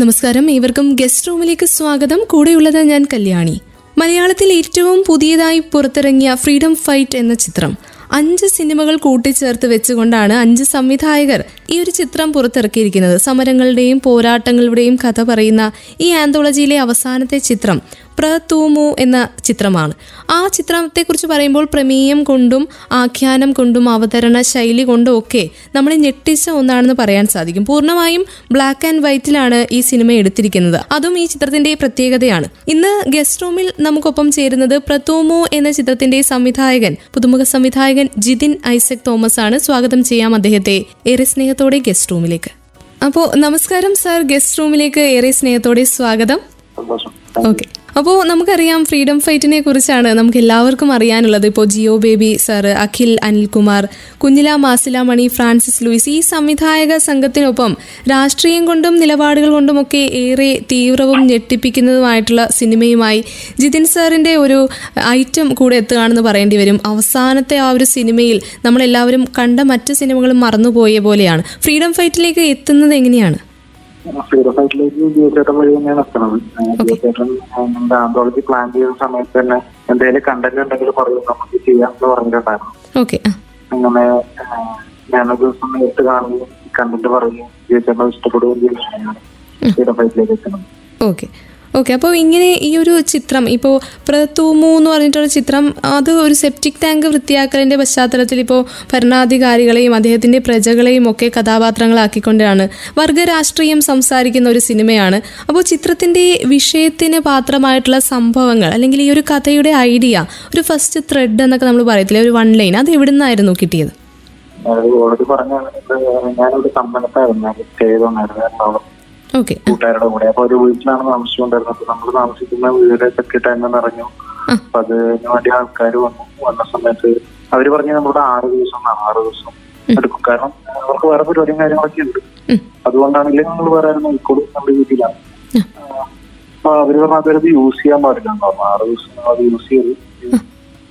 നമസ്കാരം. ഏവർക്കും ഗസ്റ്റ് റൂമിലേക്ക് സ്വാഗതം. കൂടെയുള്ളത് ഞാൻ കല്യാണി. മലയാളത്തിൽ ഏറ്റവും പുതിയതായി പുറത്തിറങ്ങിയ ഫ്രീഡം ഫൈറ്റ് എന്ന ചിത്രം. അഞ്ച് സിനിമകൾ കൂട്ടിച്ചേർത്ത് വെച്ചുകൊണ്ടാണ് അഞ്ച് സംവിധായകർ ഈ ഒരു ചിത്രം പുറത്തിറക്കിയിരിക്കുന്നത്. സമരങ്ങളുടെയും പോരാട്ടങ്ങളുടെയും കഥ പറയുന്ന ഈ ആന്തോളജിയിലെ അവസാനത്തെ ചിത്രം. പ്രതൂമു എന്ന ചിത്രമാണ്. ആ ചിത്രത്തെക്കുറിച്ച് പറയുമ്പോൾ പ്രമേയം കൊണ്ടും ആഖ്യാനം കൊണ്ടും അവതരണ ശൈലി കൊണ്ടും ഒക്കെ നമ്മളെ ഞെട്ടിച്ച ഒന്നാണെന്ന് പറയാൻ സാധിക്കും. പൂർണമായും ബ്ലാക്ക് ആൻഡ് വൈറ്റിലാണ് ഈ സിനിമ എടുത്തിരിക്കുന്നത്. അതും ഈ ചിത്രത്തിന്റെ പ്രത്യേകതയാണ്. ഇന്ന് ഗസ്റ്റ് റൂമിൽ നമുക്കൊപ്പം ചേരുന്നത് പ്രതൂമു എന്ന ചിത്രത്തിന്റെ സംവിധായകൻ പുതുമുഖ സംവിധായകൻ ജിതിൻ ഐസക് തോമസ് ആണ് സ്വാഗതം ചെയ്യാം അദ്ദേഹത്തെ ഏറെ സ്നേഹത്തോടെ ഗസ്റ്റ് റൂമിലേക്ക് അപ്പോൾ നമസ്കാരം സാർ ഗസ്റ്റ് റൂമിലേക്ക് ഏറെ സ്നേഹത്തോടെ സ്വാഗതം. ഓക്കെ അപ്പോൾ നമുക്കറിയാം ഫ്രീഡം ഫൈറ്റിനെ കുറിച്ചാണ് നമുക്ക് എല്ലാവർക്കും അറിയാനുള്ളത്. ഇപ്പോൾ Jeo Baby sir Akhil Anilkumar Kunjila Mascillamani Francis Louis ഈ സംവിധായക സംഘത്തിനൊപ്പം രാഷ്ട്രീയം കൊണ്ടും നിലപാടുകൾ കൊണ്ടുമൊക്കെ ഏറെ തീവ്രവും ഞെട്ടിപ്പിക്കുന്നതുമായിട്ടുള്ള സിനിമയുമായി ജിതിൻ സാറിന്റെ ഒരു ഐറ്റം കൂടെ എത്തുകയാണെന്ന് പറയേണ്ടി വരും. അവസാനത്തെ ആ ഒരു സിനിമയിൽ നമ്മളെല്ലാവരും കണ്ട മറ്റ് സിനിമകളും മറന്നുപോയ പോലെയാണ്. ഫ്രീഡം ഫൈറ്റിലേക്ക് എത്തുന്നത് എങ്ങനെയാണ്? ഫ്രീഡം ഫൈറ്റിലേക്ക് ജിയോചേട്ടൻ വഴി തന്നെയാണ് എത്തണത്. ജിയോചേട്ടൻ നമ്മുടെ ആന്തോളജി പ്ലാൻ ചെയ്യുന്ന സമയത്ത് തന്നെ എന്തെങ്കിലും കണ്ടന്റ് ഉണ്ടെങ്കിൽ പറയും നമുക്ക് ചെയ്യാം എന്ന് പറഞ്ഞിട്ടുണ്ടായിരുന്നു. അങ്ങനെ ഞാനൊരു ദിവസം നേരിട്ട് കാണുകയും കണ്ടന്റ് പറയുകയും ജിയോചേട്ടൻ ഇഷ്ടപ്പെടുകയും ചെയ്യുന്നതാണ് ഫ്രീഡം ഫൈറ്റിലേക്ക് എത്തുന്നത് ഓക്കെ അപ്പോൾ ഇങ്ങനെ ഈ ഒരു ചിത്രം ഇപ്പോൾ പ്രതൂമു എന്ന് പറഞ്ഞിട്ടുള്ള ചിത്രം അത് ഒരു സെപ്റ്റിക് ടാങ്ക് വൃത്തിയാക്കലിന്റെ പശ്ചാത്തലത്തിൽ ഇപ്പോൾ ഭരണാധികാരികളെയും അദ്ദേഹത്തിന്റെ പ്രജകളെയും ഒക്കെ കഥാപാത്രങ്ങളാക്കിക്കൊണ്ടാണ് വർഗരാഷ്ട്രീയം സംസാരിക്കുന്ന ഒരു സിനിമയാണ്. അപ്പോൾ ചിത്രത്തിന്റെ വിഷയത്തിന് പാത്രമായിട്ടുള്ള സംഭവങ്ങൾ അല്ലെങ്കിൽ ഈ ഒരു കഥയുടെ ഐഡിയ ഒരു ഫസ്റ്റ് ത്രെഡ് എന്നൊക്കെ നമ്മൾ പറയത്തില്ലേ ഒരു വൺ ലൈൻ അത് എവിടെ നിന്നായിരുന്നു കിട്ടിയത് ഓൾറെഡി പറഞ്ഞാണ് ഞാനൊരു സമ്പന്നത്തായിരുന്നു ചെയ്തോണ്ടായിരുന്നു. കൂട്ടുകാരുടെ കൂടെ. അപ്പൊ ഒരു വീട്ടിലാണ് താമസിച്ചുകൊണ്ടിരുന്നത്. അപ്പൊ നമ്മൾ താമസിക്കുന്ന വീട് സെക്രട്ടറി ടൈം നിറഞ്ഞു. അപ്പൊ അതിന് വേണ്ടി ആൾക്കാർ വന്നു. വന്ന സമയത്ത് അവർ പറഞ്ഞു നമ്മുടെ ആറ് ദിവസം ആറ് ദിവസം എടുക്കും. കാരണം അവർക്ക് വേറെ പരിപാടിയും കാര്യങ്ങളൊക്കെ ഉണ്ട്. അതുകൊണ്ടാണ് നമ്മൾ വേറെ നോക്കോളും നമ്മുടെ വീട്ടിലാണ്. അപ്പൊ അവർ പറഞ്ഞ അവരത് യൂസ് ചെയ്യാൻ പാടില്ല എന്ന് പറഞ്ഞു. ആറ് ദിവസം അത് യൂസ് ചെയ്ത്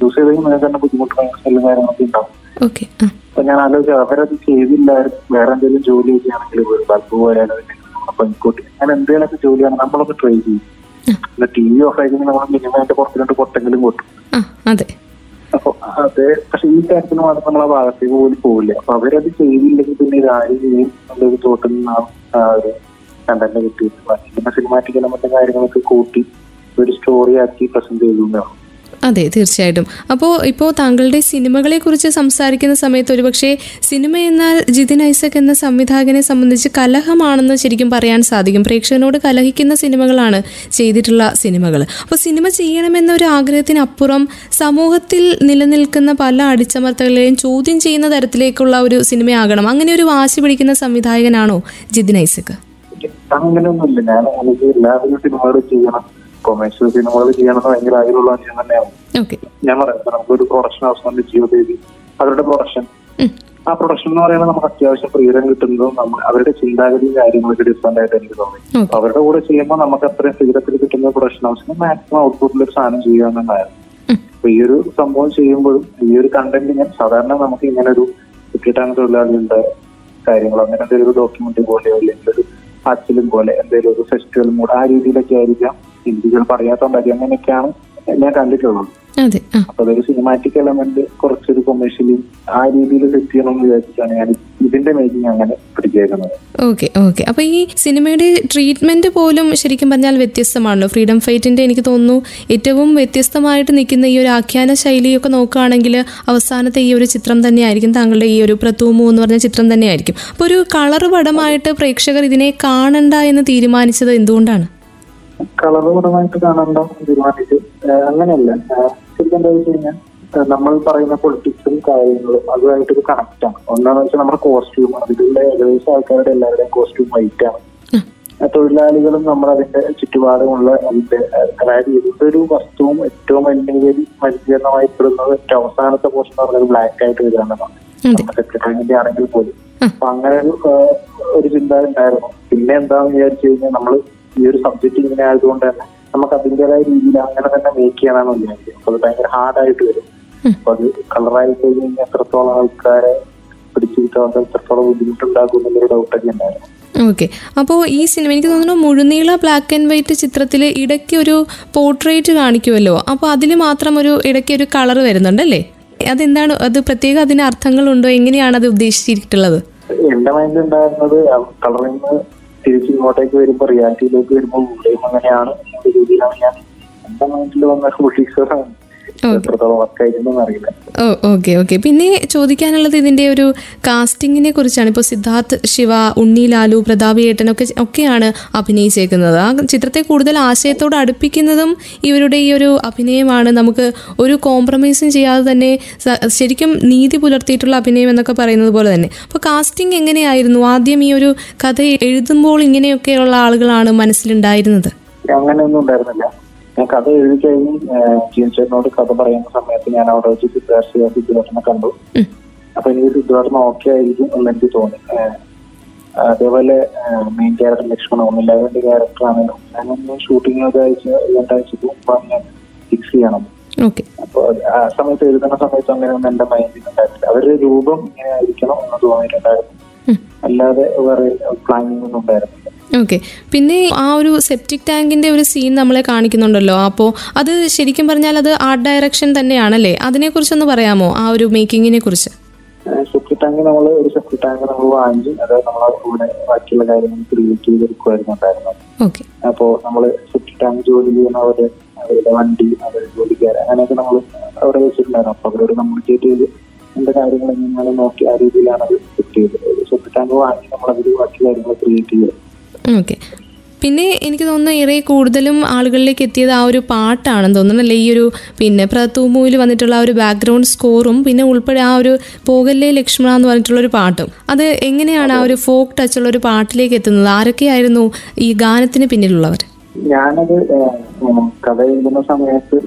യൂസ് ചെയ്ത് കഴിഞ്ഞാൽ തന്നെ ബുദ്ധിമുട്ടുള്ള എല്ലാ കാര്യങ്ങളൊക്കെ ഉണ്ടാവും. അപ്പൊ ഞാൻ ആലോചിച്ചു അവരത് ചെയ്തില്ലായിരുന്നു. വേറെ എന്തെങ്കിലും ജോലി ചെയ്യുകയാണെങ്കിൽ ബൾബ് പോയാലും പണിക്കൂട്ടി അങ്ങനെ എന്തെങ്കിലുമൊക്കെ ജോലിയാണ് നമ്മളൊന്ന് ട്രൈ ചെയ്യും. ടി വി ഓഫ് ആയി നമ്മൾ മിനിമം അതിന്റെ പുറത്ത് രണ്ട് പൊട്ടെങ്കിലും കൊട്ടും. അപ്പൊ അത് പക്ഷെ ഈ കാര്യത്തിന് മാത്രം നമ്മൾ ആ ഭാഗത്തേക്ക് പോലും പോവില്ല. അപ്പൊ അവരത് ചെയ്തില്ലെങ്കിൽ പിന്നെ ഇത് ആര് ചെയ്യും എന്നുള്ളൊരു തോട്ടിൽ നിന്നാണ് ആ ഒരു കണ്ടന്റ് പിന്നെ സിനിമാറ്റിക് എലമെന്റ് കാര്യങ്ങളൊക്കെ കൂട്ടി ഒരു സ്റ്റോറി ആക്കി പ്രസന്റ് ചെയ്തു അതെ തീർച്ചയായിട്ടും. അപ്പോൾ ഇപ്പോൾ താങ്കളുടെ സിനിമകളെ കുറിച്ച് സംസാരിക്കുന്ന സമയത്ത് ഒരുപക്ഷെ സിനിമ എന്നാൽ ജിതിൻ ഐസക് എന്ന സംവിധായകനെ സംബന്ധിച്ച് കലഹമാണെന്ന് ശരിക്കും പറയാൻ സാധിക്കും. പ്രേക്ഷകനോട് കലഹിക്കുന്ന സിനിമകളാണ് ചെയ്തിട്ടുള്ള സിനിമകൾ അപ്പോൾ സിനിമ ചെയ്യണമെന്ന ഒരു ആഗ്രഹത്തിനപ്പുറം സമൂഹത്തിൽ നിലനിൽക്കുന്ന പല അടിച്ചമർത്തകളെയും ചോദ്യം ചെയ്യുന്ന തരത്തിലേക്കുള്ള ഒരു സിനിമയാകണം. അങ്ങനെ ഒരു വാശി പിടിക്കുന്ന സംവിധായകനാണോ ജിതിൻ ഐസക്? അങ്ങനെയൊന്നുമില്ല. ഞാൻ എനിക്ക് എല്ലാവരും സിനിമകൾ ചെയ്യണം. കൊമേഴ്ഷ്യൽ സിനിമകൾ ചെയ്യണം എന്ന് ഭയങ്കര ആഗ്രഹമുള്ള മനുഷ്യൻ തന്നെയാണ്. ഞാൻ പറയാം നമുക്കൊരു പ്രൊഡക്ഷൻ ഹൗസ് ഉണ്ട് ജിയോ ബേബി അവരുടെ പ്രൊഡക്ഷൻ ആ പ്രൊഡക്ഷൻ എന്ന് പറയുന്നത് നമുക്ക് അത്യാവശ്യം ഫ്രീഡം കിട്ടുന്നതും നമ്മൾ അവരുടെ ചിന്താഗതിയും കാര്യങ്ങളൊക്കെ ഡിഫറെന്റ് ആയിട്ട് എനിക്ക് തോന്നി. അവരുടെ കൂടെ ചെയ്യുമ്പോൾ നമുക്ക് അത്രയും ഫ്രീഡത്തിൽ കിട്ടുന്ന പ്രൊഡക്ഷൻ ഹൗസിന് മാക്സിമം ഔട്ട്പുട്ടിൽ ഒരു സാധനം ചെയ്യാന്നുണ്ടായിരുന്നു അപ്പൊ ഈ ഒരു സംഭവം ചെയ്യുമ്പോഴും ഈ ഒരു കണ്ടന്റ് ഞാൻ സാധാരണ നമുക്ക് ഇങ്ങനെ ഒരു കിട്ടാൻ തൊഴിലാളികളുടെ കാര്യങ്ങൾ അങ്ങനെ എന്തെങ്കിലും ഒരു ഡോക്യുമെന്റ് പോലെയോ അല്ലെങ്കിൽ ഒരു അച്ഛലും പോലെ എന്തെങ്കിലും ഒരു ഫെസ്റ്റിവൽ മൂഡ് ആ രീതിയിലൊക്കെ ആയിരിക്കാം. ഹിന്ദികൾ അത് അങ്ങനെയൊക്കെയാണ് ഞാൻ കണ്ടിട്ടുള്ളത്. അപ്പൊ അതൊരു സിനിമാറ്റിക് എലമെന്റ് കുറച്ചൊരു കൊമേഴ്ഷ്യലി ആ രീതിയിൽ സെറ്റ് ചെയ്യണം എന്ന് വിചാരിച്ചാണ് ഞാൻ ഇതിന്റെ മേക്കിംഗ് അങ്ങനെ പിടിച്ചേക്കുന്നത്. Okay okay. അപ്പൊ ഈ സിനിമയുടെ ട്രീറ്റ്മെന്റ് പോലും ശരിക്കും പറഞ്ഞാൽ വ്യത്യസ്തമാണല്ലോ. ഫ്രീഡം ഫൈറ്റിന്റെ എനിക്ക് തോന്നുന്നു ഏറ്റവും വ്യത്യസ്തമായിട്ട് നിൽക്കുന്ന ഈ ഒരു ആഖ്യാന ശൈലിയൊക്കെ നോക്കുകയാണെങ്കിൽ അവസാനത്തെ ഈ ഒരു ചിത്രം തന്നെയായിരിക്കും താങ്കളുടെ ഈ ഒരു പ്രതൂമു എന്ന് പറഞ്ഞ ചിത്രം തന്നെയായിരിക്കും. അപ്പോൾ ഒരു കളർ പടമായിട്ട് പ്രേക്ഷകർ ഇതിനെ കാണണ്ട എന്ന് തീരുമാനിച്ചത് എന്തുകൊണ്ടാണ്? കളറുപരമായിട്ട് കാണണ്ടോ തീരുമാനിച്ചു. അങ്ങനെയല്ല. ശരിക്കും എന്താ വെച്ച് കഴിഞ്ഞാൽ നമ്മൾ പറയുന്ന പൊളിറ്റിക്സും കാര്യങ്ങളും അതുമായിട്ടൊരു കണക്ട് ആണ്. ഒന്നാന്ന് വെച്ചാൽ നമ്മുടെ കോസ്റ്റ്യൂം അതിലുള്ള ഏകദേശം ആൾക്കാരുടെ എല്ലാവരുടെയും കോസ്റ്റ്യൂം വൈറ്റ് ആണ്. തൊഴിലാളികളും നമ്മൾ അതിന്റെ ചുറ്റുപാടുമുള്ള അതിന്റെ അതായത് എന്തൊരു വസ്തുവും ഏറ്റവും മലിനീകരി മലിനീകരണമായി പെടുന്നത് ഏറ്റവും അവസാനത്തെ പോർഷൻ എന്ന് പറഞ്ഞാൽ ബ്ലാക്ക് ആയിട്ട് വരികയാണെന്നാണ് സെക്രട്ടറിന്റെ ആണെങ്കിൽ പോലും. അപ്പൊ അങ്ങനെ ഒരു ചിന്ത ഉണ്ടായിരുന്നു. പിന്നെ എന്താന്ന് വിചാരിച്ചു കഴിഞ്ഞാൽ നമ്മൾ ഈ ഒരു സബ്ജക്ട് ഇങ്ങനെ ആയതുകൊണ്ട് തന്നെ നമുക്ക് അതിന്റെതായ രീതിയിൽ അങ്ങനെ തന്നെ മേക്ക് ചെയ്യാനാണ് വിചാരിക്കുന്നത് അപ്പൊ അത് ഭയങ്കര ഹാർഡായിട്ട് വരും. അപ്പൊ അത് കളറായി കഴിഞ്ഞ് കഴിഞ്ഞാൽ എത്രത്തോളം ആൾക്കാരെ പിടിച്ചിരിക്കാൻ എത്രത്തോളം ബുദ്ധിമുട്ടുണ്ടാക്കും എന്നൊരു ഡൗട്ടൊക്കെ ഉണ്ടായിരുന്നു ഓക്കെ അപ്പോൾ ഈ സിനിമ എനിക്ക് തോന്നുന്നു മുഴുനീള ബ്ലാക്ക് ആൻഡ് വൈറ്റ് ചിത്രത്തിൽ ഇടയ്ക്ക് ഒരു പോർട്രേറ്റ് കാണിക്കുമല്ലോ? അപ്പോൾ അതിൽ മാത്രം ഒരു ഇടയ്ക്ക് ഒരു കളർ വരുന്നുണ്ടല്ലേ അതെന്താണ് അത് പ്രത്യേക അതിന് അർത്ഥങ്ങളുണ്ടോ? എങ്ങനെയാണ് അത് ഉദ്ദേശിച്ചിട്ടുള്ളത് എന്റെ മൈൻഡിൽ ഉണ്ടായിരുന്നത് കളറിന്ന് തിരിച്ച് ഇങ്ങോട്ടേക്ക് വരുമ്പോ റിയാലിറ്റിയിലേക്ക് വരുമ്പോൾ ഇവിടെയും അങ്ങനെയാണ്. എന്നുള്ള രീതിയിലാണ് ഞാൻ എന്റെ മൈൻഡിൽ വന്ന ഫുൾ അറിയില്ല ഓ ഓക്കെ ഓക്കെ പിന്നെ ചോദിക്കാനുള്ളത് ഇതിന്റെ ഒരു കാസ്റ്റിങ്ങിനെ കുറിച്ചാണ്. ഇപ്പോൾ സിദ്ധാർത്ഥ് ശിവ ഉണ്ണി ലാലു പ്രതാപ് ഏട്ടനൊക്കെ ഒക്കെയാണ് അഭിനയിച്ചേക്കുന്നത്. ആ ചിത്രത്തെ കൂടുതൽ ആശയത്തോട് അടുപ്പിക്കുന്നതും ഇവരുടെ ഈ ഒരു അഭിനയമാണ്. നമുക്ക് ഒരു കോംപ്രമൈസും ചെയ്യാതെ തന്നെ ശരിക്കും നീതി പുലർത്തിയിട്ടുള്ള അഭിനയം എന്നൊക്കെ പറയുന്നത് പോലെ തന്നെ. അപ്പോൾ കാസ്റ്റിംഗ് എങ്ങനെയായിരുന്നു? ആദ്യം ഈ ഒരു കഥ എഴുതുമ്പോൾ ഇങ്ങനെയൊക്കെയുള്ള ആളുകളാണ് മനസ്സിലുണ്ടായിരുന്നത്. അങ്ങനെയൊന്നും ഉണ്ടായിരുന്നില്ല. ഞാൻ കഥ എഴുതി കഴിഞ്ഞ് ജീൻചേട്ടനോട് കഥ പറയുന്ന സമയത്ത് ഞാൻ അവിടെ വെച്ച് സിദ്ധാർത്ഥ സിദ്ധാർത്ഥനെ കണ്ടു. അപ്പൊ എനിക്ക് സിദ്ധാർത്ഥന ഓക്കെ ആയിരിക്കും എന്ന് എനിക്ക് തോന്നി. അതേപോലെ മെയിൻ ക്യാരക്ടർ ലക്ഷ്മണ ഒന്നില്ലാതെ ക്യാരക്ടർ ആണെങ്കിലും ഞാനൊന്ന് ഷൂട്ടിംഗ് ഒക്കെ അയച്ച രണ്ടാഴ്ചക്ക് മുമ്പാണ് ഞാൻ ഫിക്സ് ചെയ്യണം. അപ്പൊ ആ സമയത്ത് എഴുതുന്ന സമയത്ത് അങ്ങനെയൊന്നും എന്റെ മൈൻഡിൽ ഉണ്ടായിരുന്നില്ല അവരുടെ രൂപം ഇങ്ങനെ ആയിരിക്കണം എന്ന് തോന്നിയിട്ടുണ്ടായിരുന്നു. അല്ലാതെ വേറെ പ്ലാനിങ് ഒന്നും ഉണ്ടായിരുന്നില്ല. ഓക്കെ പിന്നെ ആ ഒരു സെപ്റ്റിക് ടാങ്കിന്റെ ഒരു സീൻ നമ്മളെ കാണിക്കുന്നുണ്ടല്ലോ. അപ്പോൾ അത് ശരിക്കും പറഞ്ഞാൽ അത് ആർട്ട് ഡയറക്ഷൻ തന്നെയാണല്ലേ? അതിനെക്കുറിച്ചൊന്ന് പറയാമോ? ആ ഒരു മേക്കിങ്ങിനെ കുറിച്ച്. സെപ്റ്റി ടാങ്ക് നമ്മൾ ഒരു സെപ്റ്റിക് ടാങ്ക് നമ്മൾ വാങ്ങി അത് നമ്മളെ കൂടെ ബാക്കിയുള്ള കാര്യങ്ങൾ ക്രിയേറ്റ് ചെയ്തെടുക്കുമായിരുന്നു ഉണ്ടായിരുന്നത്. ഓക്കെ അപ്പോ നമ്മൾ സെപ്റ്റിക് ടാങ്ക് ജോലി ചെയ്യുന്ന അവർ അവരുടെ വണ്ടി അവരുടെ ജോലിക്കാര് അങ്ങനെയൊക്കെ നമ്മൾ അവിടെ വെച്ചിട്ടുണ്ടായിരുന്നു. അപ്പൊ അവരോട് കമ്മ്യൂണിക്കേറ്റ് ചെയ്ത് എന്റെ കാര്യങ്ങൾ എങ്ങനെയാണ് നോക്കി ആ രീതിയിലാണ് അത് സെറ്റ് ചെയ്തത്. സെപ്റ്റിക് ടാങ്ക് വാങ്ങി നമ്മൾ അതിൽ ബാക്കി കാര്യങ്ങൾ ക്രിയേറ്റ് ചെയ്തത് ഓക്കെ പിന്നെ എനിക്ക് തോന്നുന്നു ഏറെ കൂടുതലും ആളുകളിലേക്ക് എത്തിയത് ആ ഒരു പാട്ടാണെന്ന് തോന്നുന്നു. അല്ലേ? ഈ ഒരു പിന്നെ പ്രതൂമൂവിൽ വന്നിട്ടുള്ള ആ ഒരു ബാക്ക്ഗ്രൗണ്ട് സ്കോറും പിന്നെ ഉൾപ്പെടെ ആ ഒരു പോകല്ലേ ലക്ഷ്മണ എന്ന് പറഞ്ഞിട്ടുള്ള ഒരു പാട്ടും. അത് എങ്ങനെയാണ് ആ ഒരു ഫോക്ക് ഉള്ള ഒരു പാട്ടിലേക്ക് എത്തുന്നത്? ആരൊക്കെയായിരുന്നു ഈ ഗാനത്തിന് പിന്നിലുള്ളവർ? ഞാനത് കഥ എഴുതുന്ന സമയത്ത്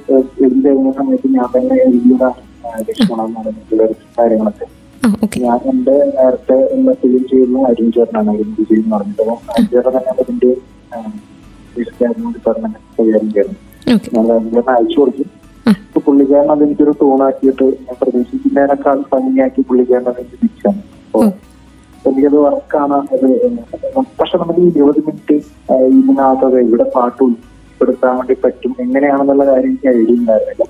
എഴുതി കഴിഞ്ഞ സമയത്ത് ഞാൻ തന്നെ എഴുതിയതാണ് ലക്ഷ്മണ കാര്യങ്ങളൊക്കെ. ഞാൻ എന്റെ നേരത്തെ ഫിലിം ചെയ്യുന്ന അരുൺ ചേട്ടനാണ് അരുൺ വിജയ് എന്ന് പറഞ്ഞിട്ട് അപ്പം അരുൺ ചേട്ടൻ തന്നെ അതിന്റെ ഡിപ്പാർട്ട്മെന്റ് കൈകാര്യം ഞാൻ അയച്ചു കൊടുത്തു. ആ. അപ്പൊ പുള്ളിക്കാരൻ അതെനിക്കൊരു ടൂണാക്കിയിട്ട് ഞാൻ പ്രതീക്ഷിക്കുന്നതിനേക്കാൾ ഭംഗിയാക്കി പുള്ളിക്കാരൻ അതെനിക്ക് തിരിച്ചാണ് എനിക്കത് വർക്കാണ് അത് പക്ഷെ നമുക്ക് ഈ ഇരുപത് മിനിറ്റ് ഇതിനകത്തത് ഇവിടെ പാട്ട് ഉൾപ്പെടുത്താൻ വേണ്ടി പറ്റും എങ്ങനെയാണെന്നുള്ള കാര്യം എനിക്ക് ഐഡിയ ഉണ്ടായിരുന്നില്ല.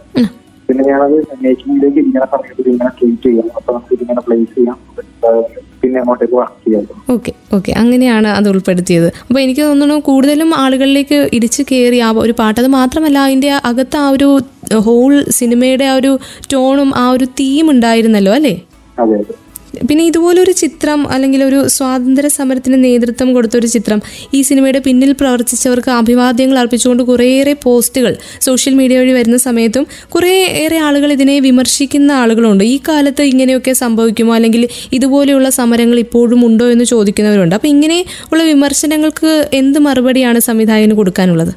പിന്നെ ഞാനത് മേക്കിങ്ങിലേക്ക് ഇങ്ങനെ സമയത്ത് ഇങ്ങനെ ട്രീറ്റ് ചെയ്യാം. അപ്പൊ നമുക്ക് ഇതിങ്ങനെ പ്ലേസ് ചെയ്യാം. പിന്നെ അങ്ങോട്ടേക്ക് വർക്ക് ചെയ്യാം. ഓക്കെ ഓക്കെ അങ്ങനെയാണ് അത് ഉൾപ്പെടുത്തിയത്. അപ്പോൾ എനിക്ക് തോന്നുന്നു കൂടുതലും ആളുകളിലേക്ക് ഇടിച്ചു കയറി ആ ഒരു പാട്ട്. അത് മാത്രമല്ല അതിന്റെ അകത്ത് ആ ഒരു ഹോൾ സിനിമയുടെ ആ ഒരു ടോണും ആ ഒരു തീം ഉണ്ടായിരുന്നല്ലോ അല്ലേ? അതെ അതെ. പിന്നെ ഇതുപോലൊരു ചിത്രം അല്ലെങ്കിൽ ഒരു സ്വാതന്ത്ര്യ സമരത്തിന് നേതൃത്വം കൊടുത്ത ഒരു ചിത്രം ഈ സിനിമയുടെ പിന്നിൽ പ്രവർത്തിച്ചവർക്ക് അഭിവാദ്യങ്ങൾ അർപ്പിച്ചുകൊണ്ട് കുറേയേറെ പോസ്റ്റുകൾ സോഷ്യൽ മീഡിയ വഴി വരുന്ന സമയത്തും കുറേയേറെ ആളുകൾ ഇതിനെ വിമർശിക്കുന്ന ആളുകളുണ്ട്. ഈ കാലത്ത് ഇങ്ങനെയൊക്കെ സംഭവിക്കുമോ? അല്ലെങ്കിൽ ഇതുപോലെയുള്ള സമരങ്ങൾ ഇപ്പോഴും ഉണ്ടോ എന്ന് ചോദിക്കുന്നവരുണ്ട്. അപ്പം ഇങ്ങനെ ഉള്ള വിമർശനങ്ങൾക്ക് എന്ത് മറുപടിയാണ് സംവിധായകന് കൊടുക്കാനുള്ളത്?